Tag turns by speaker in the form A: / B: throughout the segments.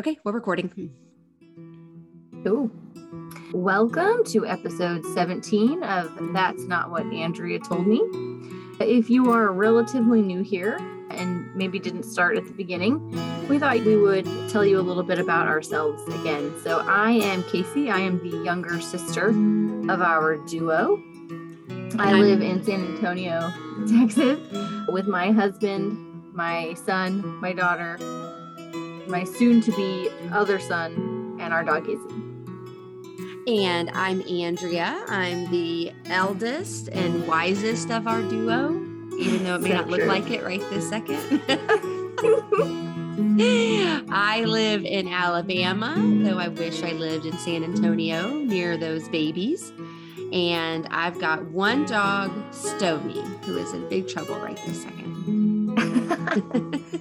A: Okay, we're recording. Mm-hmm.
B: Ooh. Welcome to episode 17 of That's Not What Andrea Told Me. If you are relatively new here and maybe didn't start at the beginning, we thought we would tell you a little bit about ourselves again. So, I am Casey. I am the younger sister of our duo. I live in San Antonio, Texas, with my husband, my son, my daughter, my soon to be other son, and our dog Izzy.
A: And I'm Andrea. I'm the eldest and wisest of our duo, even though it may not look
B: true.
A: like it right this second. I live in Alabama, though I wish I lived in San Antonio near those babies. And I've got one dog, Stony, who is in big trouble right this second.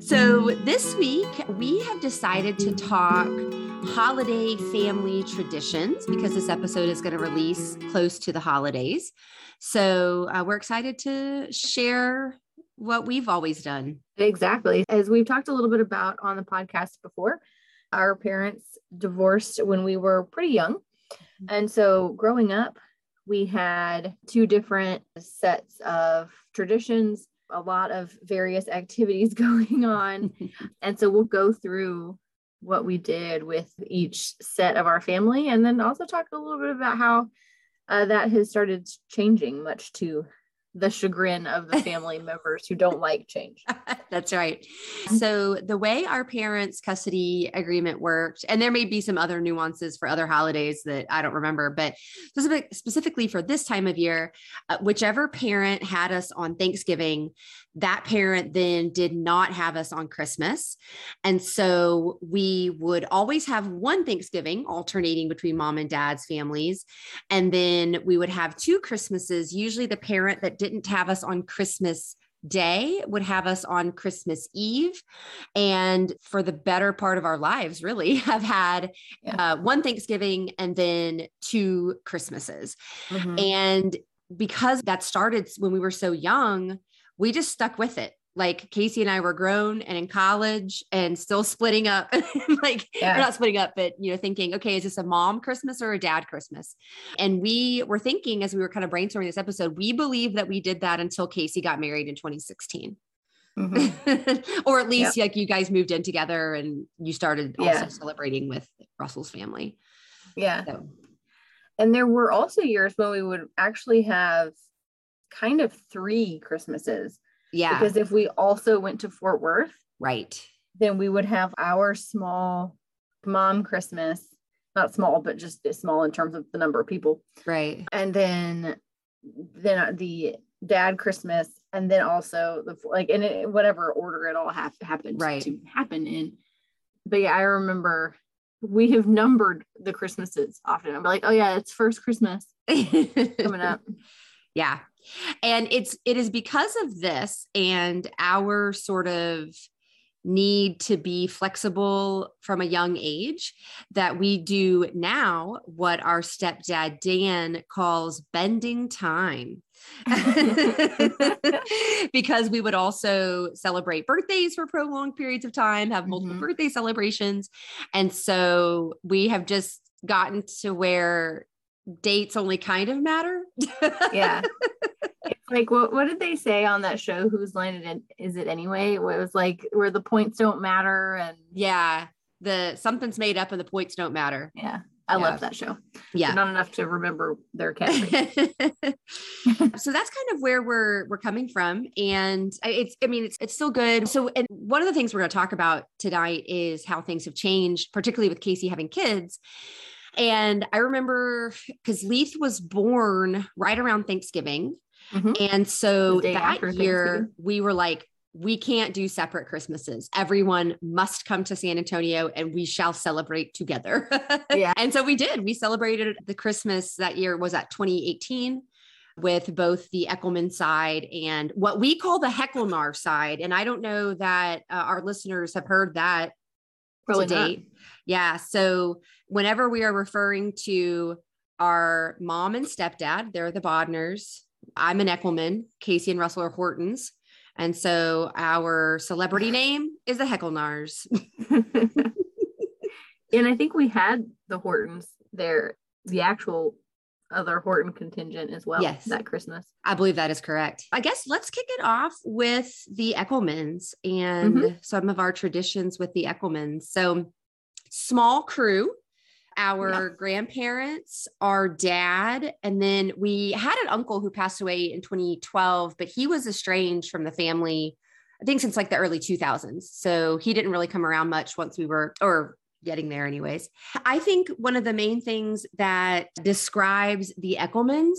A: so, this week we have decided to talk holiday family traditions because this episode is going to release close to the holidays. So, uh, we're excited to share what we've always done.
B: Exactly. As we've talked a little bit about on the podcast before, our parents divorced when we were pretty young. And so growing up, we had two different sets of traditions, a lot of various activities going on. And so we'll go through what we did with each set of our family and then also talk a little bit about how uh, that has started changing, much to the chagrin of the family members who don't like change.
A: That's right. So, the way our parents' custody agreement worked, and there may be some other nuances for other holidays that I don't remember, but specific, specifically for this time of year, uh, whichever parent had us on Thanksgiving, that parent then did not have us on Christmas. And so we would always have one Thanksgiving alternating between mom and dad's families. And then we would have two Christmases. Usually the parent that didn't have us on Christmas day would have us on Christmas Eve. And for the better part of our lives, really have had
B: Yeah.
A: uh, one Thanksgiving and then two Christmases.
B: Mhm.
A: And because that started when we were so young, we just stuck with it. Like Casey and I were grown and in college and still splitting up, like
B: Yeah.
A: we're not splitting up, but you know, thinking, okay, is this a mom Christmas or a dad Christmas? And we were thinking as we were kind of brainstorming this episode, we believe that we did that until Casey got married in 2016.
B: Mhm.
A: or at least like you guys moved in together and you started also
B: Yeah.
A: celebrating with Russell's family.
B: Yeah.
A: So
B: And there were also years when we would actually have kind of three Christmases.
A: Yeah,
B: Because if we also went to Fort Worth,
A: right.
B: then we would have our small mom Christmas, not small, but just small in terms of the number of people.
A: Right.
B: And then then uh, the dad Christmas, and then also the like in it, whatever order it all hap- happened
A: Right.
B: to happen in. But yeah, I remember we have numbered the Christmases often. I'm like, oh yeah, it's first Christmas coming up.
A: Yeah. And it's it is because of this and our sort of need to be flexible from a young age that we do now what our stepdad Dan calls bending time. because we would also celebrate birthdays for prolonged periods of time, have multiple
B: Mhm.
A: birthday celebrations. And so we have just gotten to where dates only kind of matter.
B: yeah. It's like what what did they say on that show? Whose line it in, is it anyway? It was like where the points don't matter and
A: Yeah. The something's made up and the points don't matter.
B: yeah. I
A: Yeah.
B: love that show.
A: Yeah.
B: But not enough to remember their category.
A: so that's kind of where we're we're coming from and I- it's i mean it's it's still good so and one of the things we're going to talk about tonight is how things have changed particularly with casey having kids and i remember because leith was born right around thanksgiving
B: Mhm.
A: and so that year we were like we can't do separate Christmases. Everyone must come to San Antonio and we shall celebrate together.
B: Yeah.
A: and so we did. We celebrated the Christmas that year was at 2018 with both the Eckelman side and what we call the Hecklenar side. And I don't know that uh, our listeners have heard that
B: Probably
A: to
B: not.
A: date. Yeah. So whenever we are referring to our mom and stepdad, they're the Bodners. I'm an Eckelman. Casey and Russell are Hortons. And so our celebrity name is the Heckle-Nars.
B: and I think we had the Hortons there, the actual other Horton contingent as well.
A: Yes.
B: That Christmas.
A: I believe that is correct. I guess let's kick it off with the Eckelmans and
B: Mhm.
A: some of our traditions with the Eckelmans. So, small crew, our grandparents, our dad, and then we had an uncle who passed away in 2012, but he was estranged from the family, I think, since like the early 2000s. So, he didn't really come around much once we were, or getting there anyways. I think one of the main things that describes the Eckelmans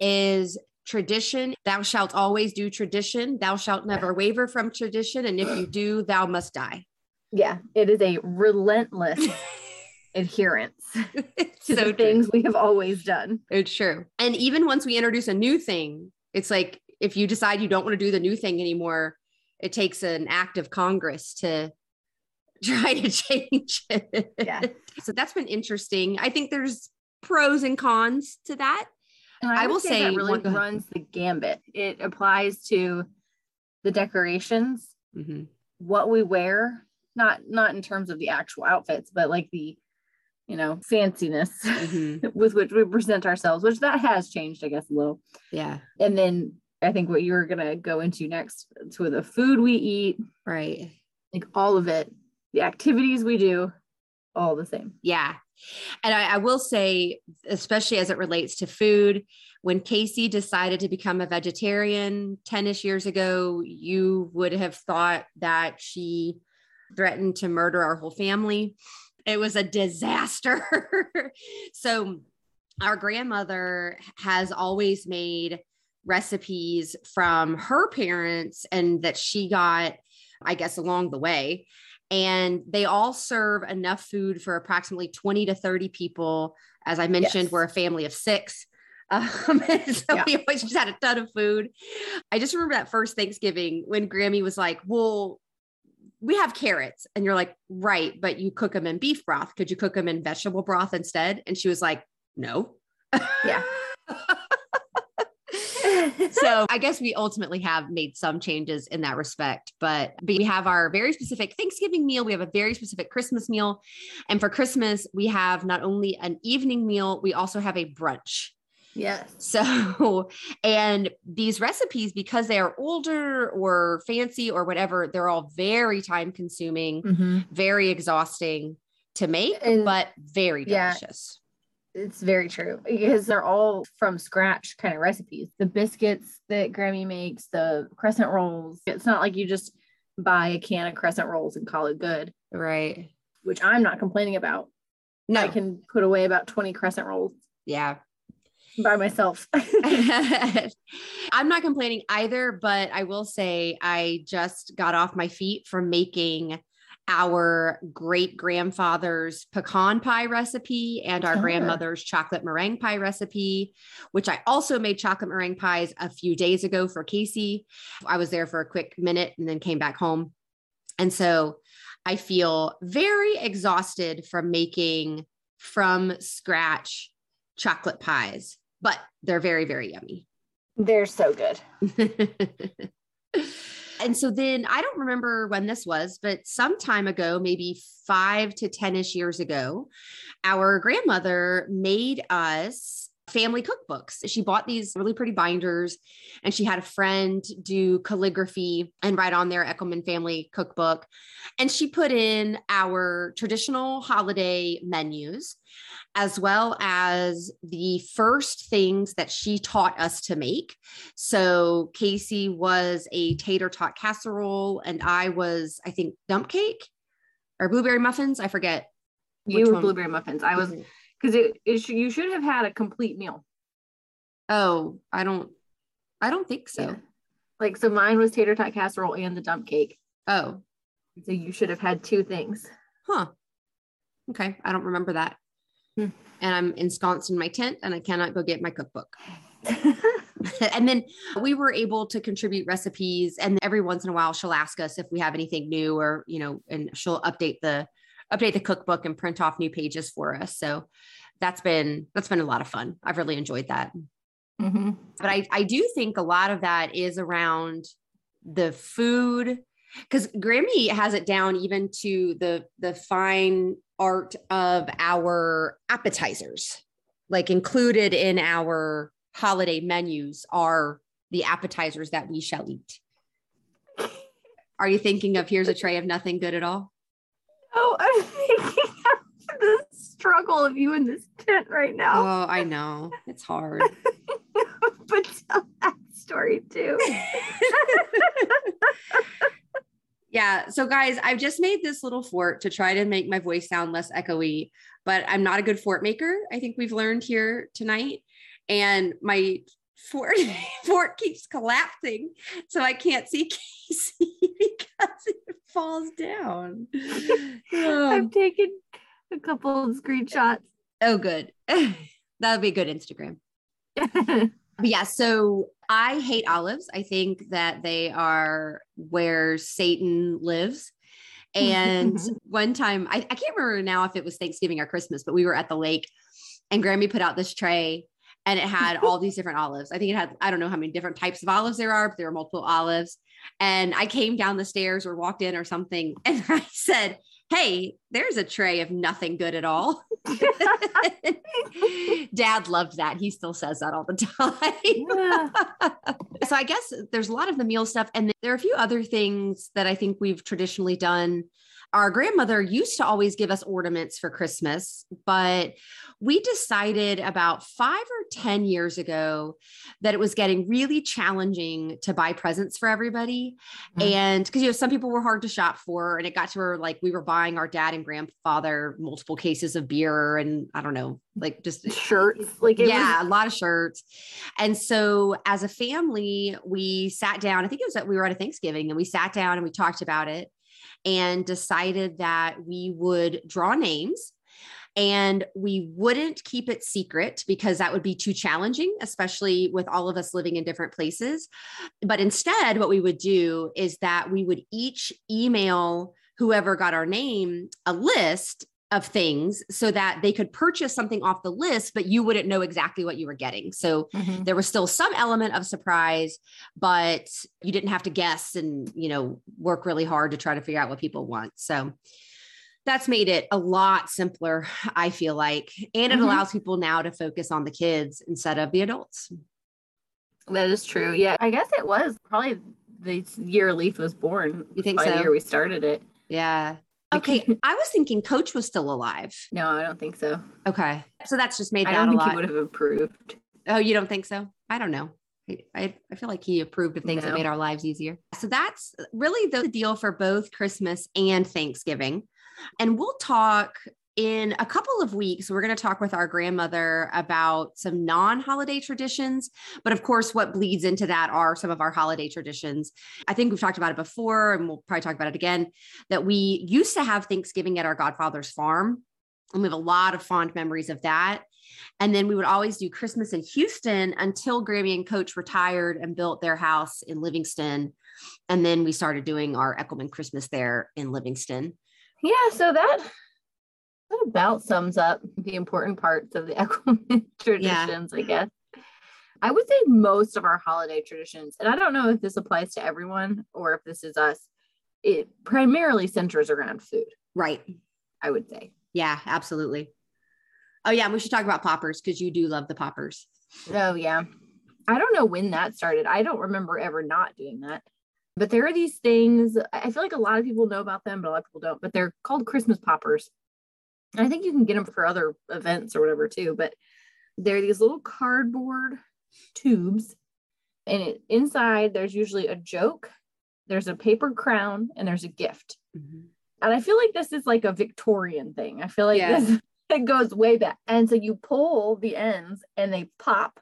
A: is tradition. Thou shalt always do tradition. Thou shalt never waver from tradition. And if you do, thou must die.
B: Yeah. It is a relentless adherence to
A: so
B: the
A: true.
B: things we have always done.
A: It's true. And even once we introduce a new thing, it's like if you decide you don't want to do the new thing anymore, it takes an act of Congress to try to change it.
B: Yeah.
A: So that's been interesting. I think there's pros and cons to that.
B: And
A: I
B: would
A: will say
B: that really
A: one- go ahead.
B: runs the gambit. It applies to the decorations,
A: Mhm.
B: what we wear, not not in terms of the actual outfits, but like the you know fanciness
A: Mhm.
B: with which we present ourselves, which that has changed, I guess, a little.
A: Yeah.
B: And then I think what you're gonna go into next to the food we eat,
A: Right.
B: like all of it, the activities we do, all the same.
A: Yeah. And I, I will say, especially as it relates to food, when Casey decided to become a vegetarian 10 ish years ago, you would have thought that she threatened to murder our whole family. It was a disaster. so, our grandmother has always made recipes from her parents and that she got, I guess, along the way and they all serve enough food for approximately 20 to 30 people. As I mentioned,
B: Yes.
A: we're a family of six. Um, so
B: Yeah.
A: we always just had a ton of food. I just remember that first Thanksgiving when Grammy was like, Well, we have carrots. And you're like, Right, but you cook them in beef broth. Could you cook them in vegetable broth instead? And she was like, No.
B: Yeah.
A: so I guess we ultimately have made some changes in that respect, but we have our very specific Thanksgiving meal. We have a very specific Christmas meal. And for Christmas, we have not only an evening meal, we also have a brunch.
B: yes.
A: So, and these recipes, because they are older or fancy or whatever, they're all very time consuming,
B: Mhm.
A: very exhausting to make,
B: And-
A: but very
B: yeah. It's very true because they're all from scratch kind of recipes. The biscuits that Grammy makes, the crescent rolls. It's not like you just buy a can of crescent rolls and call it good,
A: Right.
B: which I'm not complaining about.
A: No.
B: I can put away about 20 crescent rolls
A: yeah.
B: by myself.
A: I'm not complaining either, but I will say I just got off my feet from making our great grandfather's pecan pie recipe and our grandmother's chocolate meringue pie recipe, which I also made chocolate meringue pies a few days ago for Casey. I was there for a quick minute and then came back home. And so I feel very exhausted from making from scratch chocolate pies, but they're very, very yummy.
B: they're so good.
A: and so then I don't remember when this was, but some time ago, maybe five to 10 ish years ago, our grandmother made us family cookbooks. She bought these really pretty binders and she had a friend do calligraphy and write on their Eckelman family cookbook. And she put in our traditional holiday menus as well as the first things that she taught us to make. So Casey was a tater tot casserole, and I was, I think, dump cake or blueberry muffins. I forget.
B: You were
A: one?
B: blueberry muffins. I was mm-hmm. Because it, it sh- you should have had a complete meal.
A: Oh, I don't. I don't think so.
B: Yeah. Like so, mine was tater tot casserole and the dump cake.
A: Oh,
B: So you should have had two things.
A: huh. Okay, I don't remember that.
B: Hmm.
A: And I'm ensconced in my tent, and I cannot go get my cookbook. and then we were able to contribute recipes and every once in a while she'll ask us if we have anything new or you know and she'll update the update the cookbook and print off new pages for us so that's been that's been a lot of fun i've really enjoyed that
B: Mhm.
A: but i i do think a lot of that is around the food because Grammy has it down even to the the fine art of our appetizers. Like included in our holiday menus are the appetizers that we shall eat. Are you thinking of here's a tray of nothing good at all?
B: Oh, I'm thinking of the struggle of you in this tent right now.
A: Oh, I know. It's hard.
B: but tell that story too.
A: yeah. So, guys, I've just made this little fort to try to make my voice sound less echoey, but I'm not a good fort maker. I think we've learned here tonight. And my fort, fort keeps collapsing. So I can't see Casey because falls down.
B: Oh. I've taken a couple of screenshots.
A: Oh, good. that would be a good Instagram. But yeah, so I hate olives. I think that they are where Satan lives. And one time, I, I, can't remember now if it was Thanksgiving or Christmas, but we were at the lake and Grammy put out this tray and it had all these different olives. I think it had, I don't know how many different types of olives there are, but there were multiple olives. And I came down the stairs or walked in or something and I said, Hey, there's a tray of nothing good at all. Dad loved that. He still says that all the time. Yeah. so I guess there's a lot of the meal stuff. And there are a few other things that I think we've traditionally done our grandmother used to always give us ornaments for Christmas, but we decided about five or 10 years ago that it was getting really challenging to buy presents for everybody. Mm-hmm. And because, you know, some people were hard to shop for, and it got to where like we were buying our dad and grandfather multiple cases of beer and I don't know, like just
B: shirts.
A: Like, yeah, was- a lot of shirts. And so as a family, we sat down, I think it was that we were at a Thanksgiving and we sat down and we talked about it and decided that we would draw names and we wouldn't keep it secret because that would be too challenging, especially with all of us living in different places. But instead, what we would do is that we would each email whoever got our name a list of things so that they could purchase something off the list, but you wouldn't know exactly what you were getting. So mm-hmm. there was still some element of surprise, but you didn't have to guess and, you know, work really hard to try to figure out what people want. So that's made it a lot simpler, I feel like. And it mm-hmm. allows people now to focus on the kids instead of the adults.
B: That is true. Yeah. I guess it was probably the year Leith was born.
A: You think so?
B: The year we started it.
A: Yeah. Okay, I was thinking Coach was still alive.
B: No, I don't think so.
A: Okay, so that's just made
B: I don't think he would have approved.
A: Oh, you don't think so? I don't know. I, I feel like he approved of things no. that made our lives easier. So that's really the deal for both Christmas and Thanksgiving. And we'll talk in a couple of weeks, we're going to talk with our grandmother about some non holiday traditions. But of course, what bleeds into that are some of our holiday traditions. I think we've talked about it before, and we'll probably talk about it again that we used to have Thanksgiving at our godfather's farm. And we have a lot of fond memories of that. And then we would always do Christmas in Houston until Grammy and Coach retired and built their house in Livingston. And then we started doing our Eckelman Christmas there in Livingston.
B: Yeah, so that that about sums up the important parts of the Eckelman traditions, yeah. I guess. I would say most of our holiday traditions, and I don't know if this applies to everyone or if this is us, it primarily centers around food.
A: Right.
B: I would say.
A: Yeah, absolutely. Oh, yeah. we should talk about poppers because you do love the poppers.
B: Oh, yeah. I don't know when that started. I don't remember ever not doing that. But there are these things, I feel like a lot of people know about them, but a lot of people don't. But they're called Christmas poppers. I think you can get them for other events or whatever too, but they're these little cardboard tubes. And it, inside, there's usually a joke, there's a paper crown, and there's a gift. Mm-hmm. And I feel like this is like a Victorian thing. I feel like yeah. this it goes way back. And so you pull the ends and they pop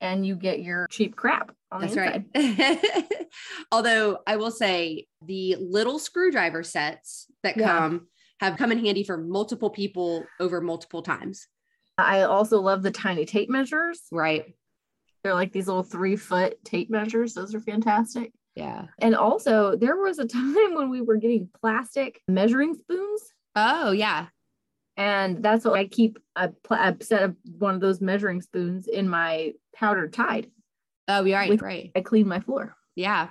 B: and you get your cheap crap.
A: That's right. Although I will say the little screwdriver sets that yeah. come have come in handy for multiple people over multiple times.
B: I also love the tiny tape measures.
A: Right.
B: They're like these little three foot tape measures. Those are fantastic.
A: Yeah.
B: And also, there was a time when we were getting plastic measuring spoons.
A: Oh, yeah.
B: And that's what I keep a, a set of one of those measuring spoons in my powdered tide.
A: Oh, we are right, right.
B: I clean my floor.
A: Yeah.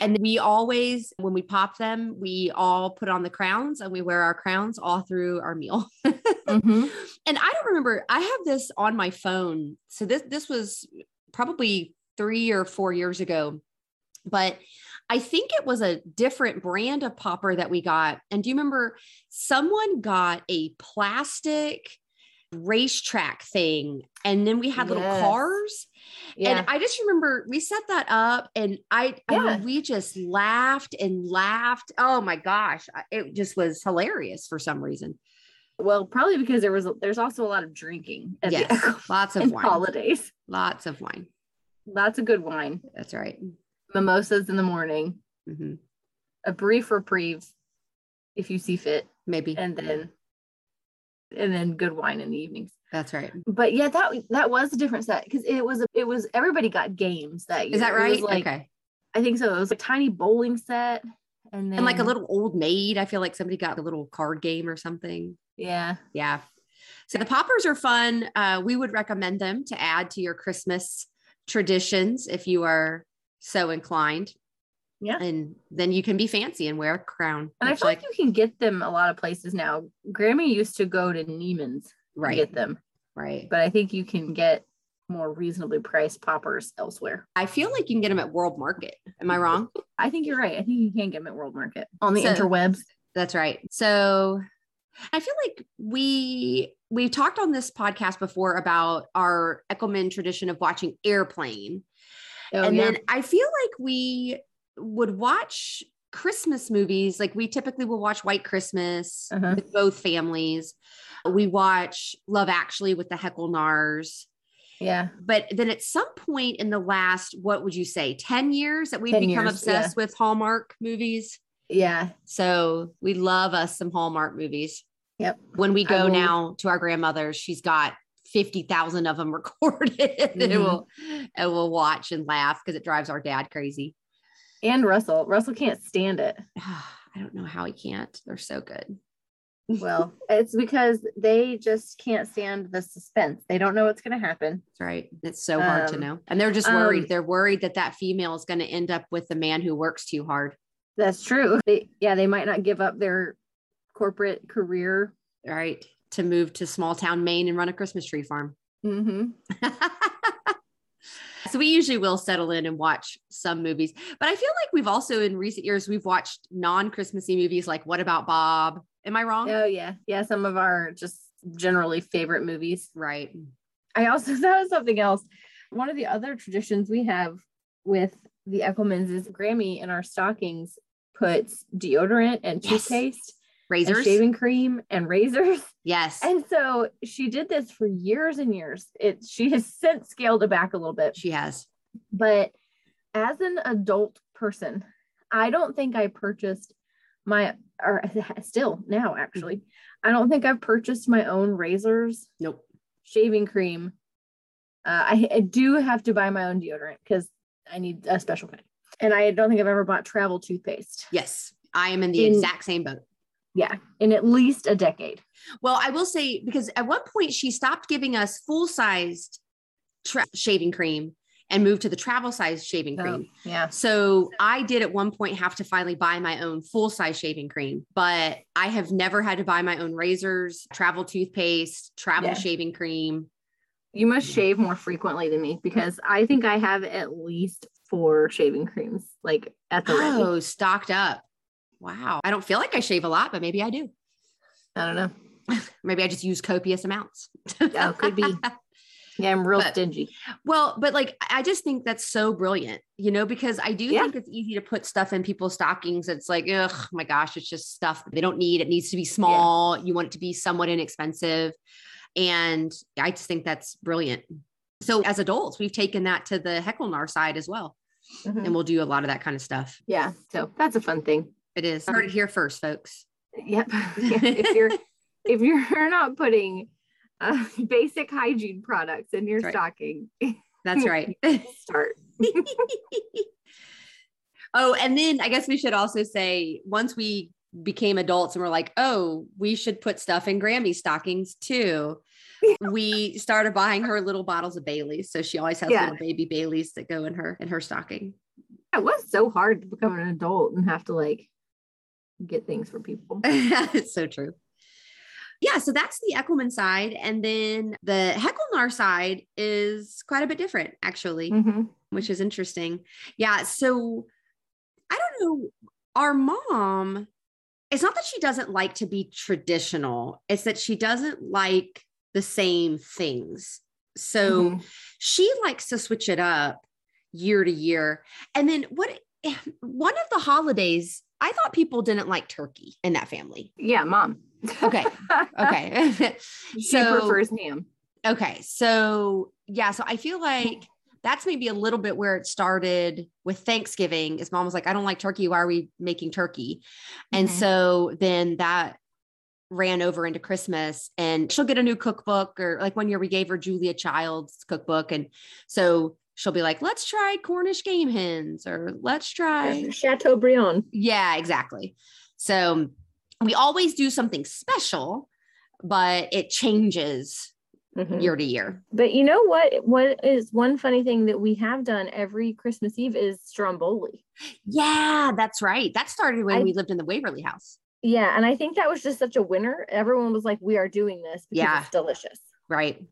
A: And we always, when we pop them, we all put on the crowns and we wear our crowns all through our meal. mm-hmm. And I don't remember, I have this on my phone. So this this was probably three or four years ago. But I think it was a different brand of popper that we got. And do you remember someone got a plastic racetrack thing and then we had yes. little cars yeah. and i just remember we set that up and i, yeah. I mean, we just laughed and laughed oh my gosh it just was hilarious for some reason
B: well probably because there was there's also a lot of drinking
A: at yes, the, lots of wine.
B: holidays
A: lots of wine
B: lots of good wine
A: that's right
B: mimosas in the morning mm-hmm. a brief reprieve if you see fit
A: maybe
B: and then and then good wine in the evenings.
A: That's right.
B: But yeah, that that was a different set because it was it was everybody got games that year.
A: Is that right? Like, okay.
B: I think so. It was a tiny bowling set and then
A: and like a little old maid. I feel like somebody got a little card game or something.
B: Yeah.
A: Yeah. So the poppers are fun. Uh, we would recommend them to add to your Christmas traditions if you are so inclined.
B: Yeah.
A: And then you can be fancy and wear a crown.
B: And I feel like, like, you can get them a lot of places now. Grammy used to go to Neiman's
A: right.
B: get them.
A: Right.
B: But I think you can get more reasonably priced poppers elsewhere.
A: I feel like you can get them at World Market. Am I wrong?
B: I think you're right. I think you can get them at World Market on the so, interwebs.
A: That's right. So I feel like we we've talked on this podcast before about our Eckelman tradition of watching Airplane. Oh, and yeah. then I feel like we would watch Christmas movies. Like we typically will watch White Christmas uh-huh. with both families. We watch Love Actually with the Heckle-Nars.
B: Yeah.
A: But then at some point in the last, what would you say, 10 years that we've become years, obsessed yeah. with Hallmark movies?
B: Yeah.
A: So we love us some Hallmark movies.
B: Yep.
A: When we go now to our grandmother's, she's got 50,000 of them recorded mm-hmm. and we'll, and we'll watch and laugh because it drives our dad crazy
B: and Russell. Russell can't stand it.
A: I don't know how he can't. They're so good.
B: well, it's because they just can't stand the suspense. They don't know what's going to happen.
A: That's right. It's so hard um, to know. And they're just worried. Um, they're worried that that female is going to end up with the man who works too hard.
B: That's true. They, yeah, they might not give up their corporate career.
A: Right. To move to small town Maine and run a Christmas tree farm.
B: Mm-hmm.
A: So we usually will settle in and watch some movies. But I feel like we've also in recent years we've watched non-Christmassy movies like What About Bob? Am I wrong?
B: Oh yeah. Yeah, some of our just generally favorite movies.
A: Right.
B: I also thought of something else. One of the other traditions we have with the Eckelmans is Grammy in our stockings puts deodorant and yes.
A: Razors,
B: shaving cream, and razors.
A: Yes.
B: And so she did this for years and years. It she has since scaled it back a little bit.
A: She has.
B: But as an adult person, I don't think I purchased my or still now actually. I don't think I've purchased my own razors.
A: Nope.
B: Shaving cream. Uh, I, I do have to buy my own deodorant because I need a special kind. And I don't think I've ever bought travel toothpaste.
A: Yes, I am in the in, exact same boat.
B: Yeah, in at least a decade.
A: Well, I will say because at one point she stopped giving us full sized tra- shaving cream and moved to the travel size shaving oh, cream.
B: yeah.
A: So I did at one point have to finally buy my own full size shaving cream, but I have never had to buy my own razors, travel toothpaste, travel yeah. shaving cream.
B: You must shave more frequently than me because I think I have at least four shaving creams like at the
A: oh ready. stocked up. Wow. I don't feel like I shave a lot, but maybe I do.
B: I don't know.
A: maybe I just use copious amounts.
B: oh, could be. Yeah, I'm real
A: but,
B: stingy.
A: Well, but like I just think that's so brilliant, you know, because I do yeah. think it's easy to put stuff in people's stockings. It's like, oh my gosh, it's just stuff they don't need. It needs to be small. Yeah. You want it to be somewhat inexpensive. And I just think that's brilliant. So as adults, we've taken that to the Heckle-Nar side as well. Mm-hmm. And we'll do a lot of that kind of stuff.
B: Yeah. So that's a fun thing.
A: It is. Heard it here first, folks.
B: Yep. if you're if you're not putting uh, basic hygiene products in your
A: That's
B: stocking,
A: That's right.
B: start.
A: oh, and then I guess we should also say once we became adults and we're like, oh, we should put stuff in Grammy stockings too. we started buying her little bottles of Bailey's. So she always has yeah. little baby Bailey's that go in her in her stocking.
B: It was so hard to become an adult and have to like get things for people.
A: it's so true. Yeah, so that's the Eckelman side. And then the Heckelnar side is quite a bit different, actually,
B: Mhm.
A: which is interesting. Yeah. So I don't know. Our mom, it's not that she doesn't like to be traditional, it's that she doesn't like the same things. So
B: Mhm.
A: she likes to switch it up year to year. And then what one of the holidays, I thought people didn't like turkey in that family.
B: Yeah, mom.
A: Okay. Okay.
B: she
A: So-
B: prefers ham.
A: okay. So, yeah. So I feel like that's maybe a little bit where it started with Thanksgiving. Is mom was like, I don't like turkey. Why are we making turkey? And
B: Mhm.
A: so then that ran over into Christmas and she'll get a new cookbook or like one year we gave her Julia Child's cookbook. And so she'll be like, let's try Cornish game hens or let's try.
B: Chateaubriand.
A: Yeah, exactly. So we always do something special, but it changes
B: Mhm.
A: year to year.
B: But you know what? What is one funny thing that we have done every Christmas Eve is stromboli.
A: Yeah, that's right. That started when
B: I-
A: we lived in the Waverly house.
B: Yeah, and I think that was just such a winner. Everyone was like, "We are doing this because
A: Yeah.
B: it's delicious."
A: Right.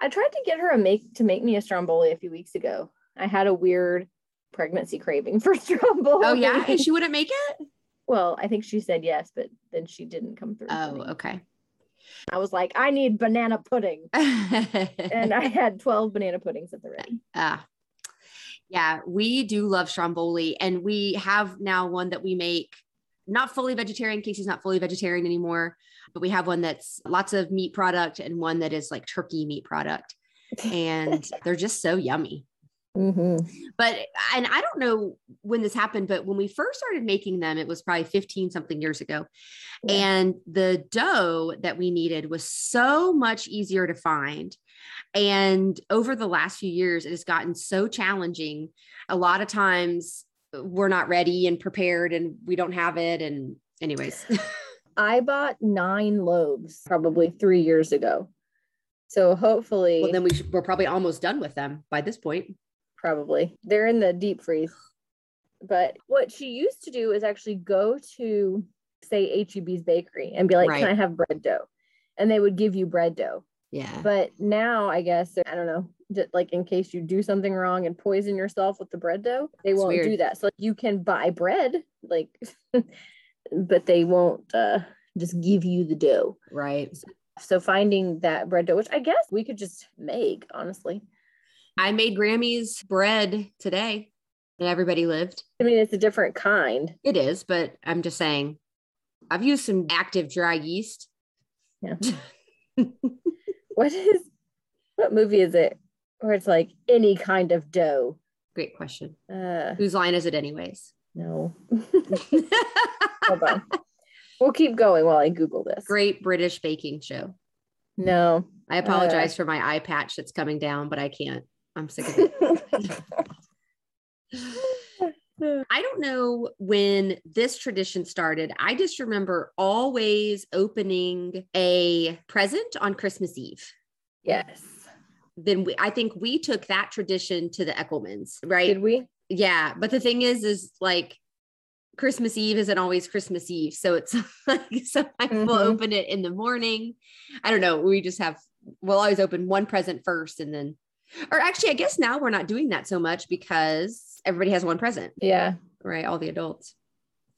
B: I tried to get her a make to make me a stromboli a few weeks ago. I had a weird pregnancy craving for stromboli.
A: Oh, yeah. And she wouldn't make it?
B: well, I think she said yes, but then she didn't come through.
A: Oh, okay.
B: I was like, I need banana pudding, and I had twelve banana puddings at the ready.
A: Ah, yeah, we do love stromboli, and we have now one that we make not fully vegetarian. Casey's not fully vegetarian anymore, but we have one that's lots of meat product and one that is like turkey meat product, and they're just so yummy.
B: Mm-hmm.
A: But and I don't know when this happened, but when we first started making them, it was probably 15 something years ago.
B: Yeah.
A: And the dough that we needed was so much easier to find. And over the last few years, it has gotten so challenging. A lot of times we're not ready and prepared and we don't have it. And anyways,
B: I bought nine loaves probably three years ago. So hopefully,
A: well, then we should, we're probably almost done with them by this point.
B: probably they're in the deep freeze. But what she used to do is actually go to say HEB's bakery and be like,
A: Right.
B: "Can I have bread dough?" And they would give you bread dough.
A: Yeah.
B: But now I guess I don't know, just like in case you do something wrong and poison yourself with the bread dough, they
A: That's
B: won't
A: weird.
B: do that. So like, you can buy bread, like, but they won't uh, just give you the dough.
A: Right.
B: So finding that bread dough, which I guess we could just make, honestly.
A: I made Grammy's bread today and everybody lived.
B: I mean, it's a different kind.
A: It is, but I'm just saying, I've used some active dry yeast. Yeah.
B: what is what movie is it where it's like any kind of dough?
A: Great question.
B: Uh
A: Whose line is it, anyways?
B: No. Hold on. We'll keep going while I Google this.
A: Great British baking show.
B: No.
A: I apologize for my eye patch that's coming down, but I can't. I'm sick of it. I don't know when this tradition started. I just remember always opening a present on Christmas Eve.
B: yes.
A: Then we, I think we took that tradition to the Eckelmans, right?
B: Did we?
A: Yeah but the thing is is like christmas eve isn't always christmas eve so it's like sometimes we'll
B: Mhm.
A: open it in the morning i don't know we just have we'll always open one present first and then or actually i guess now we're not doing that so much because everybody has one present
B: Yeah.
A: right all the adults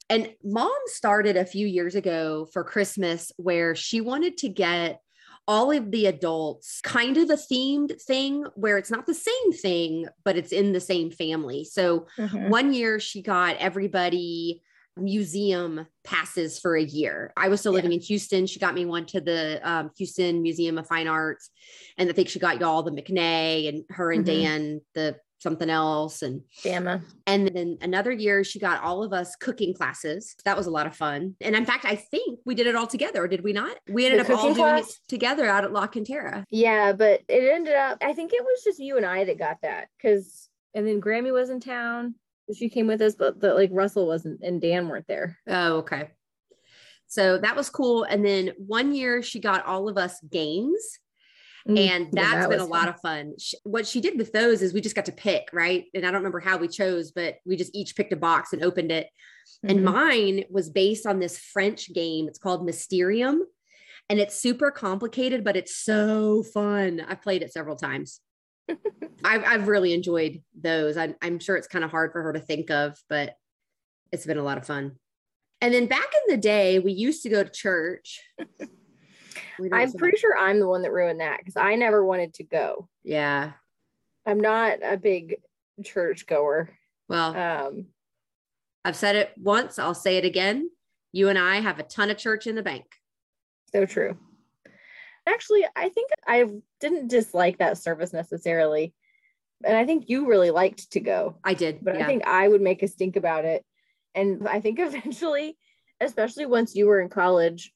A: and mom started a few years ago for christmas where she wanted to get all of the adults kind of a themed thing where it's not the same thing but it's in the same family so
B: Mhm.
A: one year she got everybody museum passes for a year. I was still living in Houston. She got me one to the um, Houston Museum of Fine Arts. And I think she got y'all the McNay and her and
B: Mhm.
A: Dan the something else. And
B: Bama.
A: and then another year she got all of us cooking classes. That was a lot of fun. And in fact, I think we did it all together, or did we not? We ended
B: The
A: up all
B: cooking
A: doing it together out at La Cantera.
B: Yeah, but it ended up, I think it was just you and I that got that because, and then Grammy was in town. She came with us, but, but like Russell wasn't and Dan weren't there.
A: Oh, okay. So that was cool. And then one year she got all of us games. And
B: Mm, yeah, that
A: been a
B: was
A: lot of fun. Sh- What she did with those is we just got to pick, right? And I don't remember how we chose, but we just each picked a box and opened it. And
B: Mhm.
A: mine was based on this French game. It's called Mysterium. And it's super complicated, but it's so fun. I've played it several times. I've, I've really enjoyed those. I'm, I'm sure it's kind of hard for her to think of, but it's been a lot of fun. And then back in the day, we used to go to church.
B: I'm pretty sure I'm the one that ruined that because I never wanted to go.
A: Yeah.
B: I'm not a big church goer.
A: Well,
B: Um,
A: I've said it once. I'll say it again. You and I have a ton of church in the bank.
B: so true. Actually, I think I didn't dislike that service necessarily. And I think you really liked to go,
A: I did.
B: but
A: yeah.
B: I think I would make a stink about it. And I think eventually, especially once you were in college,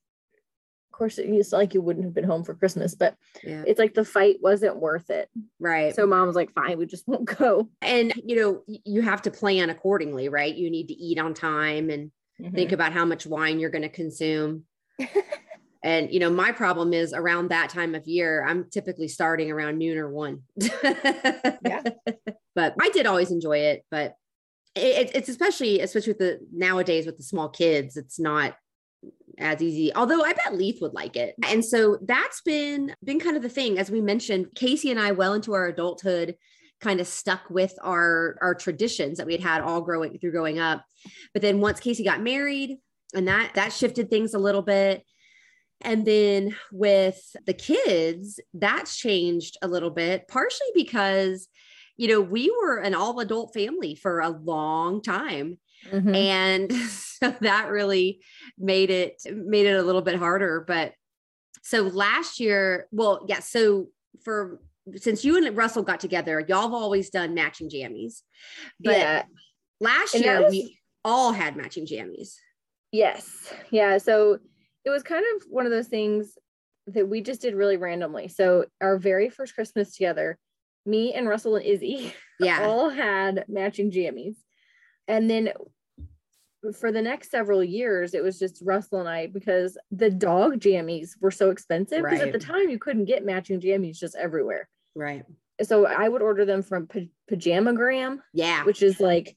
B: of course, it's like you wouldn't have been home for Christmas, but
A: yeah.
B: it's like the fight wasn't worth it.
A: Right.
B: So mom was like, fine, we just won't go.
A: and you know, you have to plan accordingly, right? You need to eat on time and think
B: Mm-hmm.
A: about how much wine you're going to consume. and you know, my problem is around that time of year, I'm typically starting around noon or one.
B: Yeah.
A: But I did always enjoy it, but it, it's especially especially with the nowadays with the small kids, it's not as easy. Although I bet Leith would like it. And so that's been been kind of the thing as we mentioned, Casey and I well into our adulthood kind of stuck with our our traditions that we had had all growing through growing up. But then once Casey got married and that that shifted things a little bit. And then with the kids, that's changed a little bit, partially because you know, we were an all adult family for a long time
B: Mhm.
A: and so that really made it made it a little bit harder but so last year well yeah so for since you and russell got together y'all have always done matching jammies but
B: yeah.
A: last
B: And
A: year
B: was-
A: we all had matching jammies
B: Yes. Yeah. So it was kind of one of those things that we just did really randomly. So our very first Christmas together, me and Russell and Izzy
A: yeah
B: all had matching jammies. And then for the next several years, it was just Russell and I because the dog jammies were so expensive. Because at the time you couldn't get matching jammies just everywhere.
A: right
B: So I would order them from pa- Pajamagram,
A: yeah
B: which is like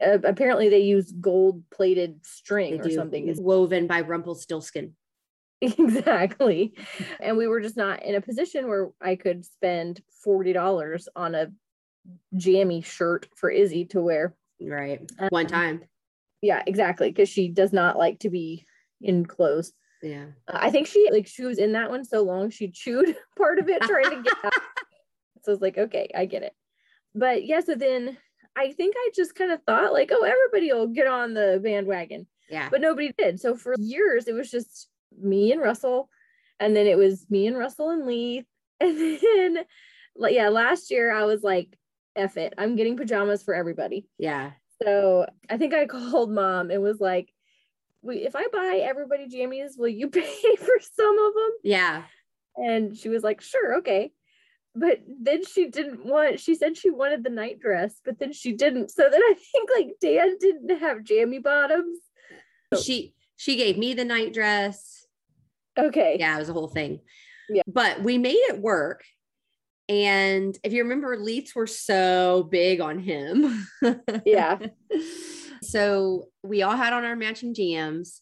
B: uh, apparently they use gold plated
A: they
B: string or
A: do.
B: something. It's
A: woven by rumpelstiltskin
B: exactly. And we were just not in a position where I could spend $40 on a jammy shirt for Izzy to wear.
A: right one
B: Um,
A: time
B: Yeah, exactly. Because she does not like to be in clothes.
A: yeah
B: Uh, I think she like she was in that one so long she chewed part of it trying to get out. So I was like, okay, I get it. But yeah, so then I think I just kind of thought like, oh, everybody will get on the bandwagon.
A: yeah
B: but nobody did. So for years, it was just me and Russell, and then it was me and Russell and Lee, and then like yeah, last year I was like, "F it, I'm getting pajamas for everybody."
A: yeah
B: So I think I called mom and was like, "We, if I buy everybody jammies, will you pay for some of them?"
A: yeah
B: And she was like, "Sure, okay." But then she didn't want, she said she wanted the night dress, but then she didn't. So then I think like Dan didn't have jammy bottoms.
A: she she gave me the night dress
B: Okay.
A: yeah, it was a whole thing.
B: Yeah.
A: But we made it work. And if you remember, Leiths were so big on him.
B: Yeah.
A: so we all had on our matching jams.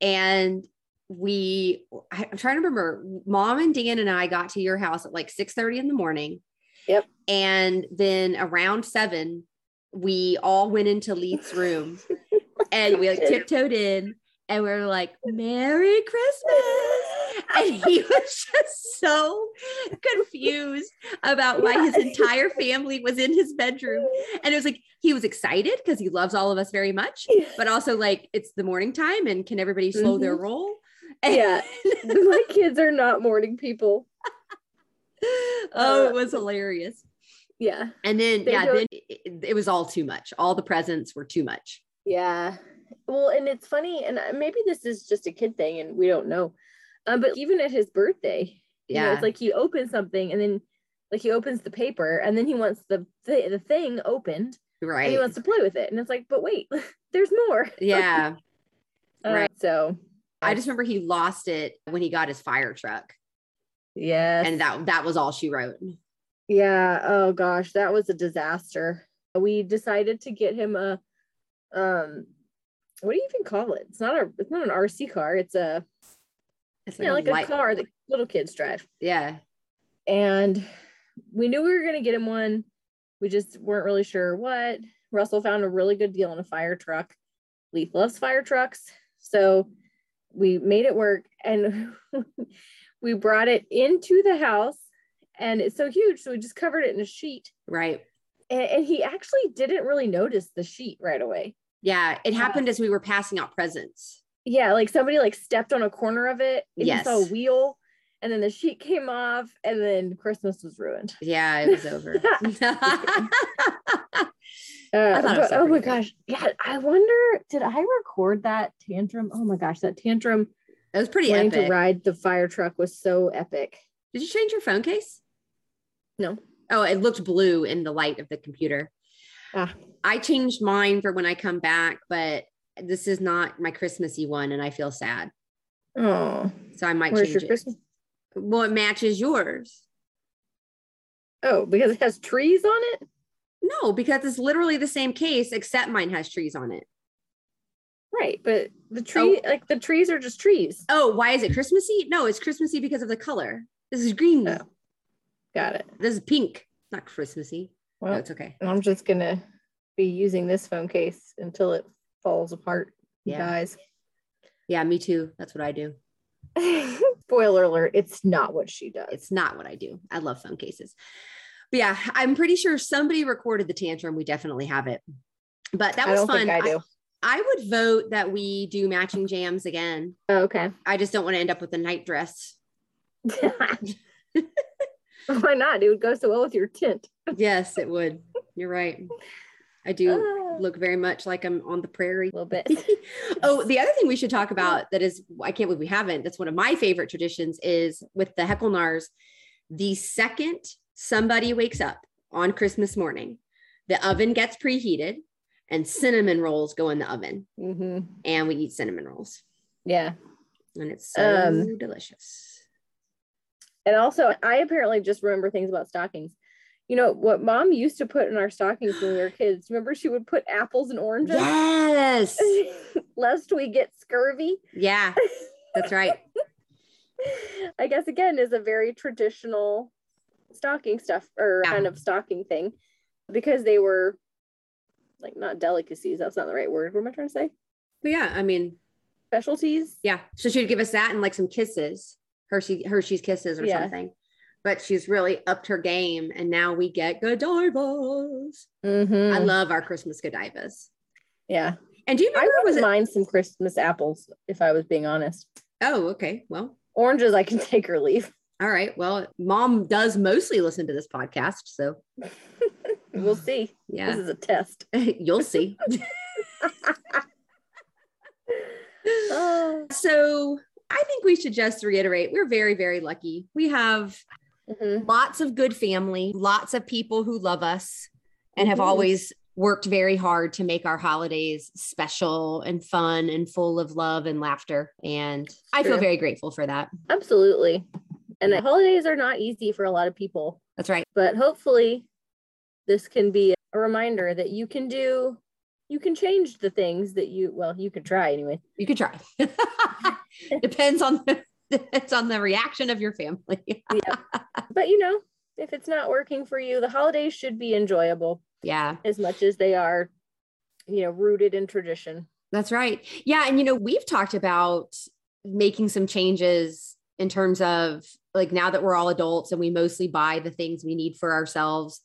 A: And we I'm trying to remember, mom and Dan and I got to your house at like 6 30 in the morning.
B: Yep.
A: And then around seven, we all went into Leith's room and we like tiptoed in and we are like, Merry Christmas. And he was just so confused about why his entire family was in his bedroom. And it was like, he was excited because he loves all of us very much, but also like, it's the morning time and can everybody slow their
B: Mhm.
A: roll?
B: Yeah. My kids are not morning people.
A: oh, it was hilarious.
B: Yeah.
A: And then,
B: They
A: yeah,
B: don't-
A: then it, it was all too much. All the presents were too much.
B: Yeah. Well, and it's funny, and uh, maybe this is just a kid thing and we don't know. Um, but even at his birthday, you know,
A: Yeah.
B: it's like he opens something and then like he opens the paper and then he wants the th- the thing opened and
A: right.
B: he wants to play with it. And it's like, but wait, there's more.
A: yeah.
B: Uh,
A: Right.
B: So
A: I just remember he lost it when he got his fire truck.
B: Yeah.
A: And that that was all she wrote.
B: Yeah. Oh gosh, that was a disaster. We decided to get him a um what do you even call it? It's not a it's not an RC car. It's a yeah, like a car that little kids drive.
A: Yeah.
B: And we knew we were gonna get him one. We just weren't really sure what. Russell found a really good deal on a fire truck. Leith loves fire trucks. So we made it work and we brought it into the house and it's so huge. So we just covered it in a sheet.
A: Right.
B: And, and he actually didn't really notice the sheet right away.
A: Yeah. It uh, happened as we were passing out presents.
B: Yeah, like somebody like stepped on a corner of it and
A: Yes.
B: he saw a wheel and then the sheet came off and then Christmas was ruined.
A: Yeah, it was over.
B: Uh,
A: it was
B: oh my gosh. Yeah, I wonder, did I record that tantrum? Oh my gosh, that tantrum
A: it was pretty epic.
B: to ride the fire truck was so epic.
A: Did you change your phone case?
B: No.
A: Oh, it looked blue in the light of the computer.
B: Ah.
A: I changed mine for when I come back, but this is not my Christmassy one, and I feel sad.
B: Oh,
A: So I might change
B: your
A: it.
B: Christmas?
A: Well, it matches yours.
B: Oh, because it has trees on it?
A: No, because it's literally the same case, except mine has trees on it.
B: Right, but the tree, oh. like the trees are just trees.
A: Oh, why is it Christmassy? No, it's Christmassy because of the color. This is green.
B: Oh. Got it.
A: This is pink. Not Christmassy. No,
B: Well,
A: it's okay.
B: I'm just gonna be using this phone case until it falls apart.
A: Yeah.
B: Guys.
A: Yeah, me too. That's what I do.
B: Spoiler alert, it's not what she does.
A: It's not what I do. I love phone cases. But yeah, I'm pretty sure somebody recorded the tantrum. We definitely have it. But that
B: I
A: was fun.
B: think I do.
A: I would vote that we do matching jams again.
B: Oh, okay.
A: I just don't want to end up with a night dress.
B: Why not? It would go so well with your tint.
A: Yes, it would. You're right. I do
B: Ah,
A: look very much like I'm on the prairie.
B: a little bit.
A: oh, the other thing we should talk about that is I can't believe we haven't. That's one of my favorite traditions is with the Eckelmans, The second somebody wakes up on Christmas morning, the oven gets preheated and cinnamon rolls go in the oven
B: hmm
A: and we eat cinnamon rolls
B: Yeah.
A: and it's so
B: Um,
A: delicious.
B: And also, I apparently just remember things about stockings. You know, what mom used to put in our stockings when we were kids, remember she would put apples and oranges
A: Yes.
B: lest we get scurvy?
A: Yeah, that's right.
B: I guess again is a very traditional stocking stuff or
A: Yeah.
B: kind of stocking thing because they were like not delicacies. That's not the right word. What am I trying to say?
A: But yeah, I mean,
B: Specialties.
A: yeah. So she'd give us that and like some kisses, Hershey Hershey's kisses or
B: Yeah.
A: something. But she's really upped her game, and now we get Godivas.
B: Mm-hmm.
A: I love our Christmas Godivas.
B: yeah.
A: And do you remember
B: I
A: remember? Was
B: wouldn't
A: it?
B: mind some Christmas apples if I was being honest.
A: Oh, okay. Well,
B: Oranges I can take or leave.
A: all right. Well, Mom does mostly listen to this podcast, so
B: We'll see.
A: yeah,
B: This is a test.
A: you'll see. So I think we should just reiterate we're very, very lucky. We have
B: Mhm.
A: lots of good family, lots of people who love us and have
B: Mhm.
A: always worked very hard to make our holidays special and fun and full of love and laughter. And I feel very grateful for that.
B: Absolutely. And the holidays are not easy for a lot of people,
A: That's right.
B: but hopefully this can be a reminder that you can do you can change the things that you well you can try anyway
A: You could try. depends on the, depends on the reaction of your family.
B: but you know if it's not working for you the holidays should be enjoyable
A: yeah.
B: as much as they are you know rooted in tradition
A: That's right. Yeah. And, you know, we've talked about making some changes in terms of like now that we're all adults and we mostly buy the things we need for ourselves,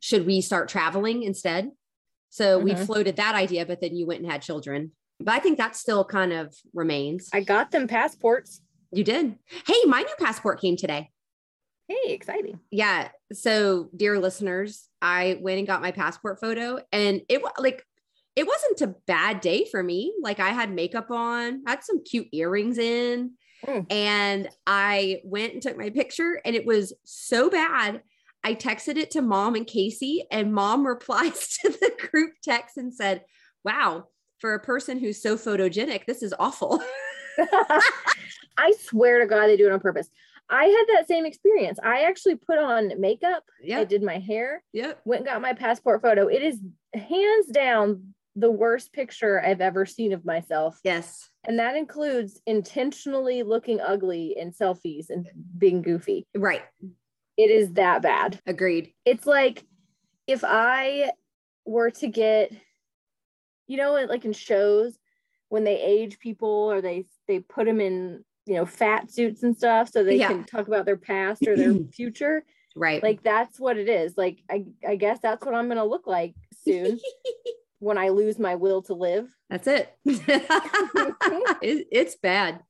A: should we start traveling instead? So we
B: Mhm.
A: floated that idea, but then you went and had children. But I think that still kind of remains.
B: i got them passports
A: you did. Hey, my new passport came today.
B: hey exciting
A: Yeah. So, dear listeners, I went and got my passport photo, and it was like, it wasn't a bad day for me. Like, I had makeup on, I had some cute earrings in,
B: Mm.
A: and I went and took my picture, and it was so bad. I texted it to mom and Casey, and mom replies to the group text and said, Wow, for a person who's so photogenic, this is awful.
B: I swear to God, they do it on purpose. I had that same experience. I actually put on makeup.
A: Yeah.
B: I did my hair,
A: Yep.
B: went and got my passport photo. It is hands down the worst picture I've ever seen of myself.
A: Yes.
B: And that includes intentionally looking ugly in selfies and being goofy.
A: Right.
B: It is that bad.
A: Agreed.
B: It's like if I were to get, you know, like in shows when they age people or they they put them in, you know, fat suits and stuff so they
A: Yeah.
B: can talk about their past or their future.
A: Right.
B: Like that's what it is. Like I I guess that's what I'm gonna look like soon when I lose my will to live.
A: That's it. it. It's bad,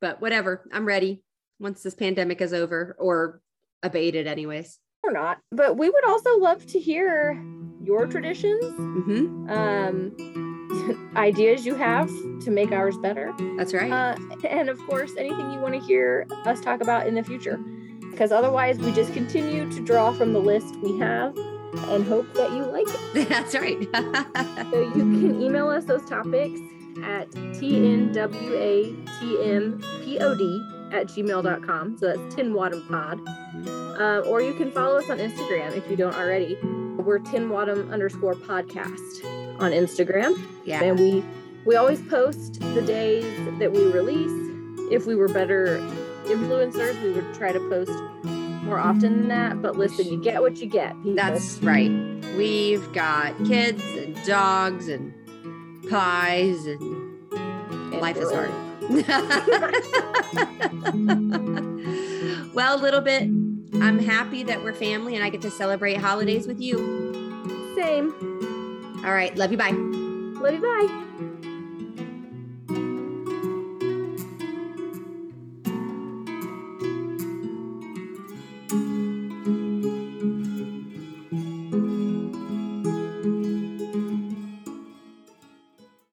A: but whatever. I'm ready once this pandemic is over or abated, anyways.
B: Or not. But we would also love to hear your traditions,
A: hmm
B: um, ideas you have to make ours better.
A: That's right.
B: Uh, and of course, anything you want to hear us talk about in the future. Because otherwise, we just continue to draw from the list we have and hope that you like it.
A: That's right.
B: So you can email us those topics at tnwatmpod at gmail.com. So that's tinwadhampod. Uh, or you can follow us on Instagram if you don't already. We're tinwadham underscore podcast on Instagram.
A: yeah.
B: and we we always post the days that we release if we were better influencers we would try to post more often than that but listen you get what you get people.
A: That's right. We've got kids and dogs and pies and
B: And
A: life is hard. well, a little bit. I'm happy that we're family and I get to celebrate holidays with you.
B: same
A: All right. Love you. Bye.
B: love you bye